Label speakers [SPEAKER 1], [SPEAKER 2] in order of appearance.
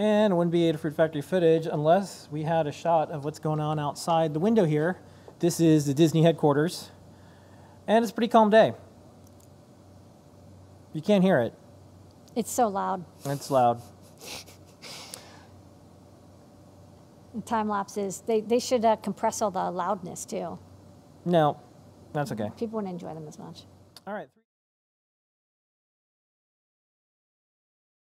[SPEAKER 1] And wouldn't be Adafruit Factory footage unless we had a shot of what's going on outside the window here. This is the Disney headquarters. And it's a pretty calm day. You can't hear it.
[SPEAKER 2] It's so loud.
[SPEAKER 1] It's loud.
[SPEAKER 2] Time lapses. They they should uh, compress all the loudness too.
[SPEAKER 1] No, that's okay.
[SPEAKER 2] People wouldn't enjoy them as much.
[SPEAKER 1] All right.